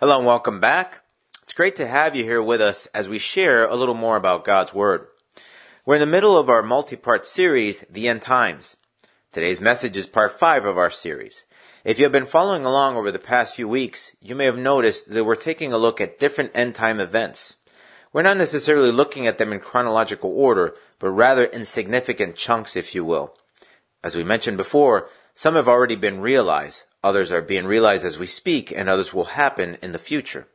Hello and welcome back. It's great to have you here with us as we share a little more about God's Word. We're in the middle of our multi-part series, The End Times. Today's message is part five of our series. If you have been following along over the past few weeks, you may have noticed that we're taking a look at different end time events. We're not necessarily looking at them in chronological order, but rather in significant chunks, if you will. As we mentioned before, some have already been realized, others are being realized as we speak, and others will happen in the future.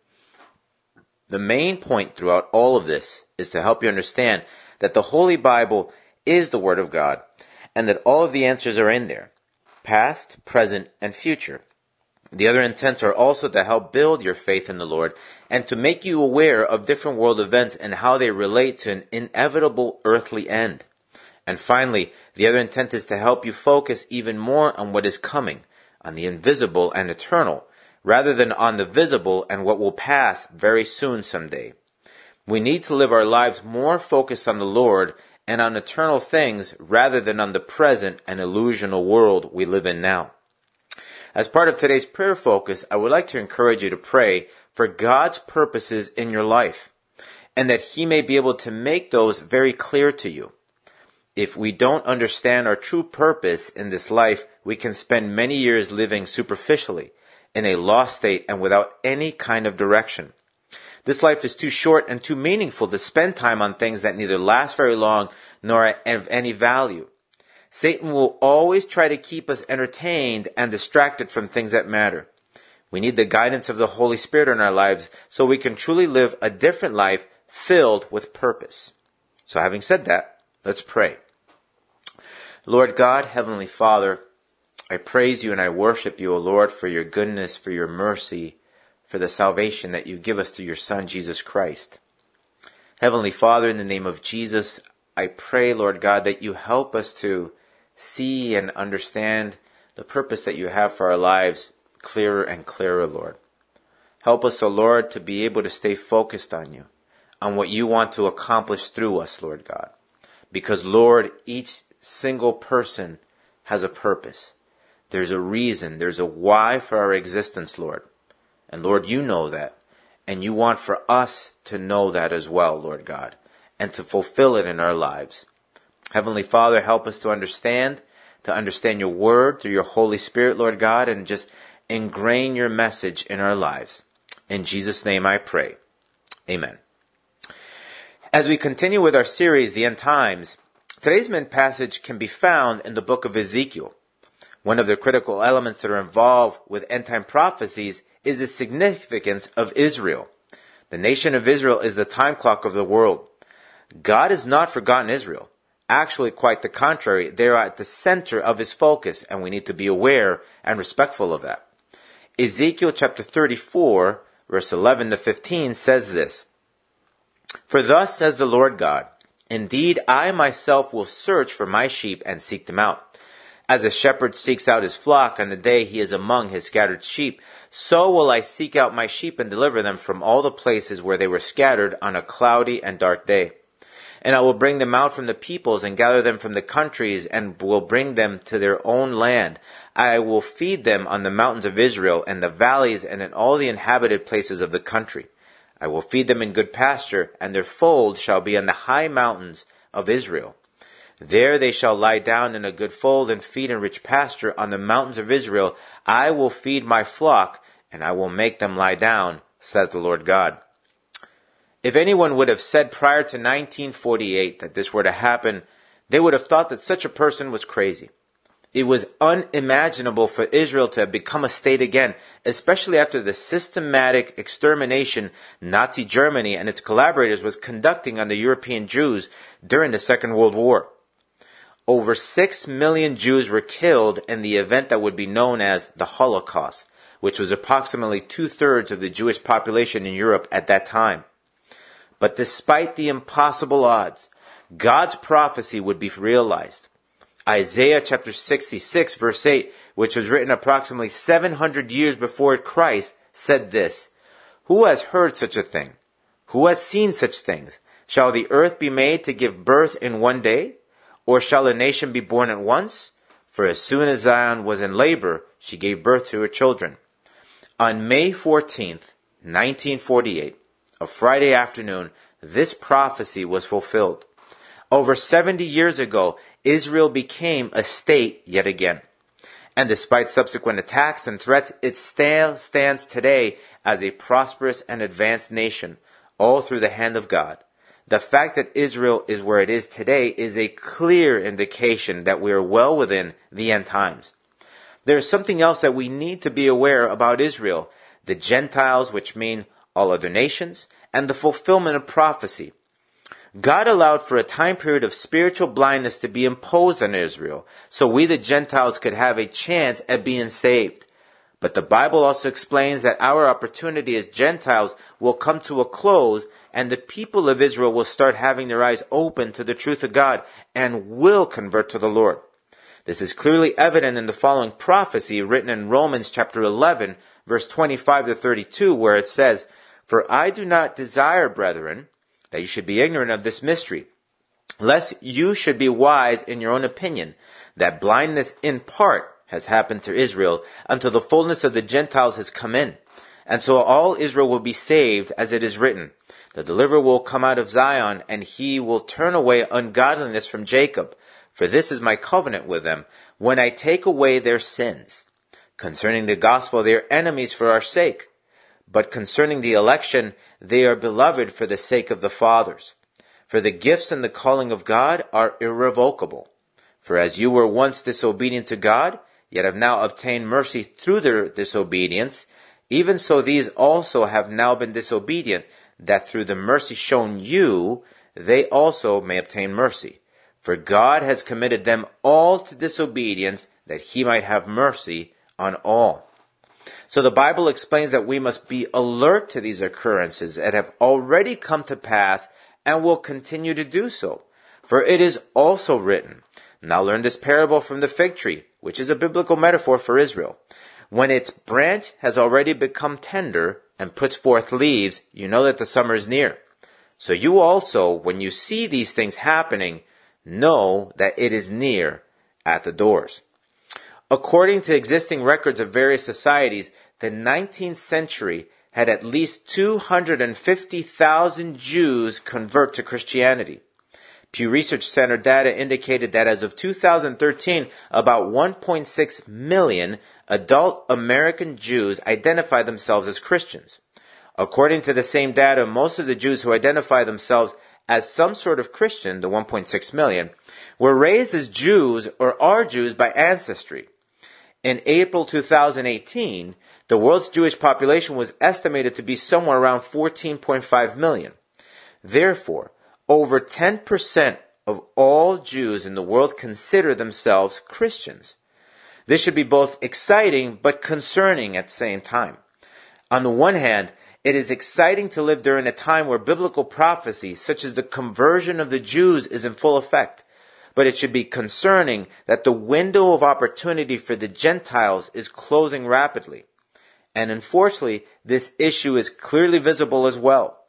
The main point throughout all of this is to help you understand that the Holy Bible is the Word of God, and that all of the answers are in there past, present, and future. The other intents are also to help build your faith in the Lord and to make you aware of different world events and how they relate to an inevitable earthly end. And finally, the other intent is to help you focus even more on what is coming, on the invisible and eternal, rather than on the visible and what will pass very soon someday. We need to live our lives more focused on the Lord and on eternal things rather than on the present and illusional world we live in now. As part of today's prayer focus, I would like to encourage you to pray for God's purposes in your life and that He may be able to make those very clear to you. If we don't understand our true purpose in this life, we can spend many years living superficially, in a lost state and without any kind of direction. This life is too short and too meaningful to spend time on things that neither last very long nor of any value. Satan will always try to keep us entertained and distracted from things that matter. We need the guidance of the Holy Spirit in our lives so we can truly live a different life filled with purpose. So having said that, let's pray. Lord God, Heavenly Father, I praise you and I worship you, O Lord, for your goodness, for your mercy, for the salvation that you give us through your Son, Jesus Christ. Heavenly Father, in the name of Jesus, I pray, Lord God, that you help us to see and understand the purpose that you have for our lives clearer and clearer, Lord. Help us, O Lord, to be able to stay focused on you, on what you want to accomplish through us, Lord God. Because, Lord, each single person has a purpose. There's a reason, there's a why for our existence, Lord. And Lord, you know that. And you want for us to know that as well, Lord God, and to fulfill it in our lives. Heavenly Father, help us to understand, to understand your word through your Holy Spirit, Lord God, and just ingrain your message in our lives. In Jesus' name I pray. Amen. As we continue with our series, The End Times, today's main passage can be found in the book of Ezekiel. One of the critical elements that are involved with end time prophecies is the significance of Israel. The nation of Israel is the time clock of the world. God has not forgotten Israel. Actually, quite the contrary. They are at the center of his focus, and we need to be aware and respectful of that. Ezekiel chapter 34, verse 11 to 15 says this For thus says the Lord God, Indeed, I myself will search for my sheep and seek them out. As a shepherd seeks out his flock on the day he is among his scattered sheep, so will I seek out my sheep and deliver them from all the places where they were scattered on a cloudy and dark day. And I will bring them out from the peoples and gather them from the countries and will bring them to their own land. I will feed them on the mountains of Israel and the valleys and in all the inhabited places of the country. I will feed them in good pasture, and their fold shall be on the high mountains of Israel. There they shall lie down in a good fold and feed in rich pasture on the mountains of Israel. I will feed my flock, and I will make them lie down, says the Lord God. If anyone would have said prior to 1948 that this were to happen, they would have thought that such a person was crazy. It was unimaginable for Israel to have become a state again, especially after the systematic extermination Nazi Germany and its collaborators was conducting on the European Jews during the Second World War. Over six million Jews were killed in the event that would be known as the Holocaust, which was approximately two thirds of the Jewish population in Europe at that time. But despite the impossible odds, God's prophecy would be realized. Isaiah chapter 66 verse 8, which was written approximately 700 years before Christ, said this, Who has heard such a thing? Who has seen such things? Shall the earth be made to give birth in one day? Or shall a nation be born at once? For as soon as Zion was in labor, she gave birth to her children. On May 14th, 1948, a Friday afternoon, this prophecy was fulfilled. Over 70 years ago, Israel became a state yet again. And despite subsequent attacks and threats, it still stands today as a prosperous and advanced nation, all through the hand of God. The fact that Israel is where it is today is a clear indication that we are well within the end times. There is something else that we need to be aware about Israel, the Gentiles, which mean all other nations, and the fulfillment of prophecy. God allowed for a time period of spiritual blindness to be imposed on Israel, so we the Gentiles could have a chance at being saved. But the Bible also explains that our opportunity as Gentiles will come to a close and the people of Israel will start having their eyes open to the truth of God and will convert to the Lord. This is clearly evident in the following prophecy written in Romans chapter 11 verse 25 to 32 where it says, For I do not desire, brethren, that you should be ignorant of this mystery, lest you should be wise in your own opinion, that blindness in part has happened to Israel until the fullness of the Gentiles has come in. And so all Israel will be saved, as it is written. The deliverer will come out of Zion, and he will turn away ungodliness from Jacob. For this is my covenant with them, when I take away their sins. Concerning the gospel, they are enemies for our sake. But concerning the election, they are beloved for the sake of the fathers. For the gifts and the calling of God are irrevocable. For as you were once disobedient to God, yet have now obtained mercy through their disobedience, even so these also have now been disobedient, that through the mercy shown you, they also may obtain mercy. For God has committed them all to disobedience, that he might have mercy on all. So the Bible explains that we must be alert to these occurrences that have already come to pass and will continue to do so. For it is also written, Now learn this parable from the fig tree, which is a biblical metaphor for Israel. When its branch has already become tender and puts forth leaves, you know that the summer is near. So you also, when you see these things happening, know that it is near at the doors. According to existing records of various societies, the 19th century had at least 250,000 Jews convert to Christianity. Pew Research Center data indicated that as of 2013, about 1.6 million adult American Jews identify themselves as Christians. According to the same data, most of the Jews who identify themselves as some sort of Christian, the 1.6 million, were raised as Jews or are Jews by ancestry. In April 2018, the world's Jewish population was estimated to be somewhere around 14.5 million. Therefore, over 10% of all Jews in the world consider themselves Christians. This should be both exciting but concerning at the same time. On the one hand, it is exciting to live during a time where biblical prophecy, such as the conversion of the Jews, is in full effect but it should be concerning that the window of opportunity for the Gentiles is closing rapidly. And unfortunately, this issue is clearly visible as well.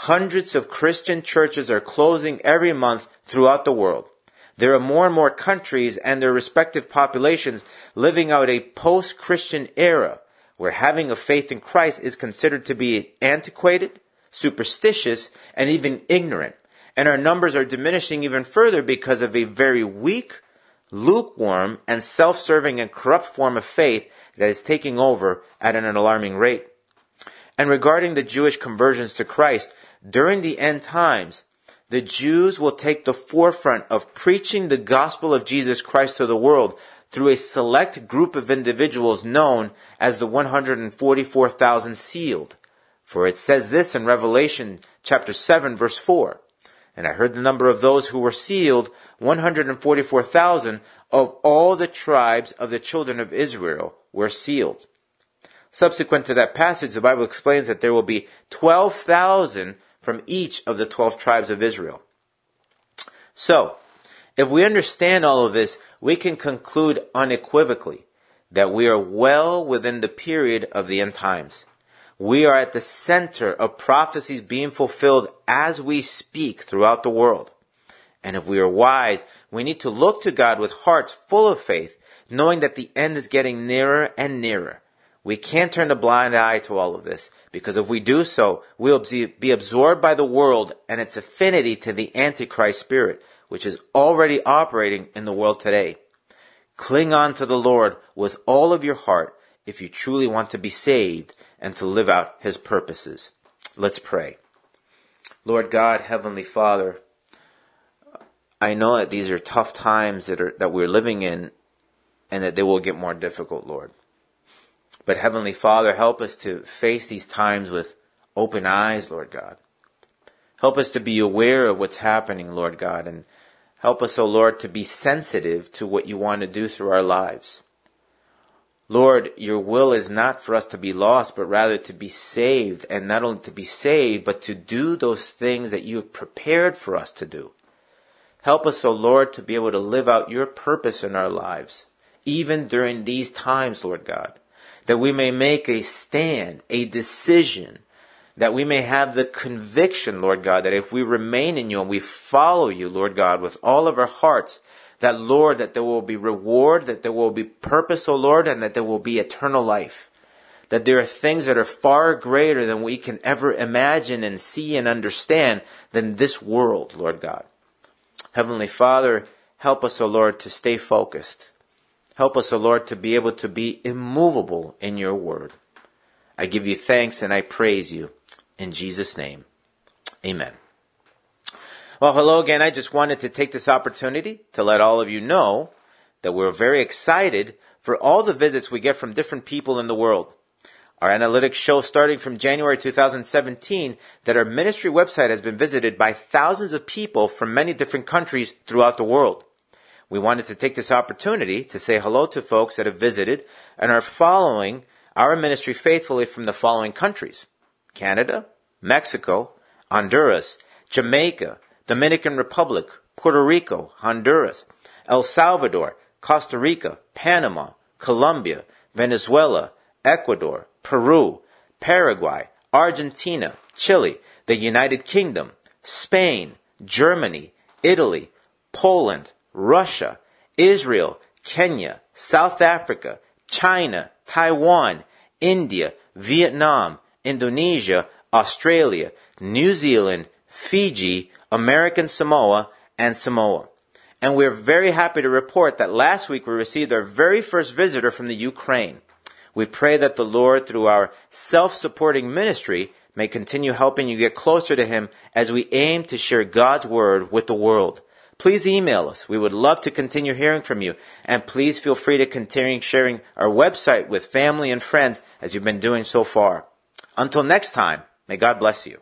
Hundreds of Christian churches are closing every month throughout the world. There are more and more countries and their respective populations living out a post-Christian era where having a faith in Christ is considered to be antiquated, superstitious, and even ignorant and our numbers are diminishing even further because of a very weak, lukewarm, and self-serving and corrupt form of faith that is taking over at an alarming rate. And regarding the Jewish conversions to Christ, during the end times, the Jews will take the forefront of preaching the gospel of Jesus Christ to the world through a select group of individuals known as the 144,000 sealed. For it says this in Revelation chapter 7 verse 4. And I heard the number of those who were sealed, 144,000 of all the tribes of the children of Israel were sealed. Subsequent to that passage, the Bible explains that there will be 12,000 from each of the 12 tribes of Israel. So, if we understand all of this, we can conclude unequivocally that we are well within the period of the end times. We are at the center of prophecies being fulfilled as we speak throughout the world. And if we are wise, we need to look to God with hearts full of faith, knowing that the end is getting nearer and nearer. We can't turn a blind eye to all of this because if we do so, we'll be absorbed by the world and its affinity to the Antichrist spirit, which is already operating in the world today. Cling on to the Lord with all of your heart if you truly want to be saved and to live out His purposes. Let's pray. Lord God, Heavenly Father, I know that these are tough times that are, that we're living in and that they will get more difficult, Lord. But Heavenly Father, help us to face these times with open eyes, Lord God. Help us to be aware of what's happening, Lord God, and help us, O oh Lord, to be sensitive to what you want to do through our lives. Lord, your will is not for us to be lost, but rather to be saved, and not only to be saved, but to do those things that you have prepared for us to do. Help us, O oh Lord, to be able to live out your purpose in our lives, even during these times, Lord God that we may make a stand, a decision, that we may have the conviction, Lord God, that if we remain in you and we follow you, Lord God, with all of our hearts, that Lord, that there will be reward, that there will be purpose, O oh Lord, and that there will be eternal life. That there are things that are far greater than we can ever imagine and see and understand than this world, Lord God. Heavenly Father, help us, O oh Lord, to stay focused. Help us, O Lord, to be able to be immovable in your word. I give you thanks and I praise you. In Jesus' name, amen. Well, hello again. I just wanted to take this opportunity to let all of you know that we're very excited for all the visits we get from different people in the world. Our analytics show starting from January 2017 that our ministry website has been visited by thousands of people from many different countries throughout the world. We wanted to take this opportunity to say hello to folks that have visited and are following our ministry faithfully from the following countries. Canada, Mexico, Honduras, Jamaica, Dominican Republic, Puerto Rico, Honduras, El Salvador, Costa Rica, Panama, Colombia, Venezuela, Ecuador, Peru, Paraguay, Argentina, Chile, the United Kingdom, Spain, Germany, Italy, Poland, Russia, Israel, Kenya, South Africa, China, Taiwan, India, Vietnam, Indonesia, Australia, New Zealand, Fiji, American Samoa, and Samoa. And we're very happy to report that last week we received our very first visitor from the Ukraine. We pray that the Lord, through our self-supporting ministry, may continue helping you get closer to Him as we aim to share God's Word with the world please email us. We would love to continue hearing from you. And please feel free to continue sharing our website with family and friends as you've been doing so far. Until next time, may God bless you.